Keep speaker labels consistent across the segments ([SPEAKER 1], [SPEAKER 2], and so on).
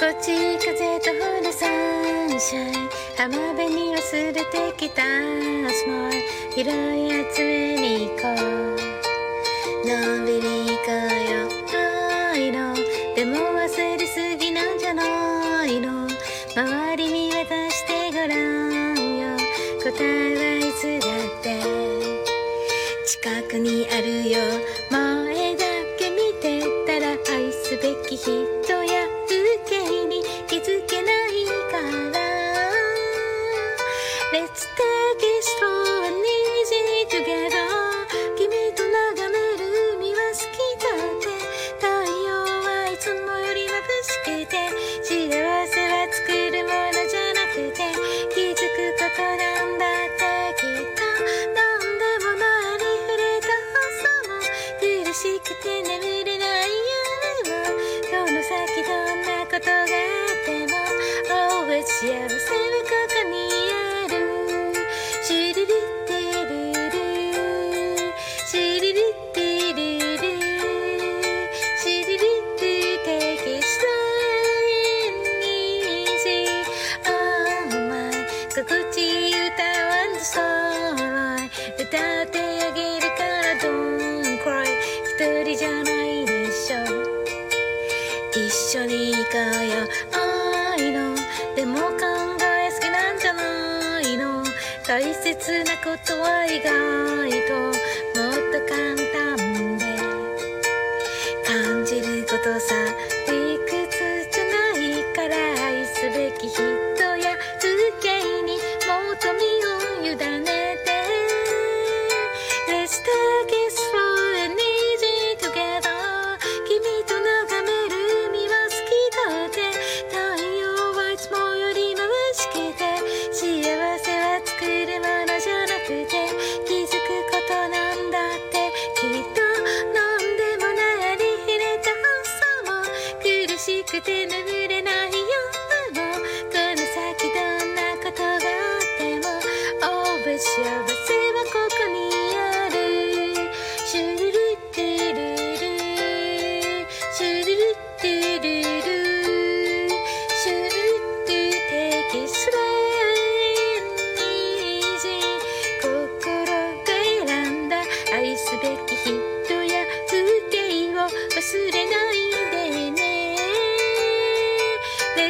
[SPEAKER 1] 心地風と降るサンシャイン浜辺に忘れてきたスマイル拾い集めに行こうのんびり行こうよ愛のでも忘れすぎなんじゃないの周り見渡してごらんよ答えはいつだって近くにあるよ registro 一人じゃないでしょ一緒に行こうよ愛のでも考えすぎなんじゃないの？大切なことは意外ともっと簡単で感じることさ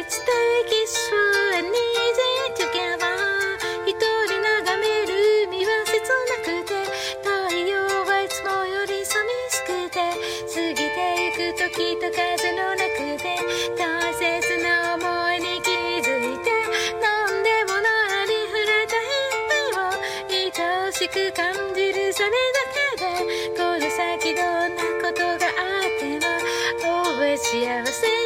[SPEAKER 1] Let's take it slow and easy together 一人眺める海は切なくて太陽はいつもより寂しくて過ぎてゆく時と風の中で大切な思いに気づいて何でもないありふれた日々を愛しく感じるそれだけでこの先どんなことがあっても Always 幸せ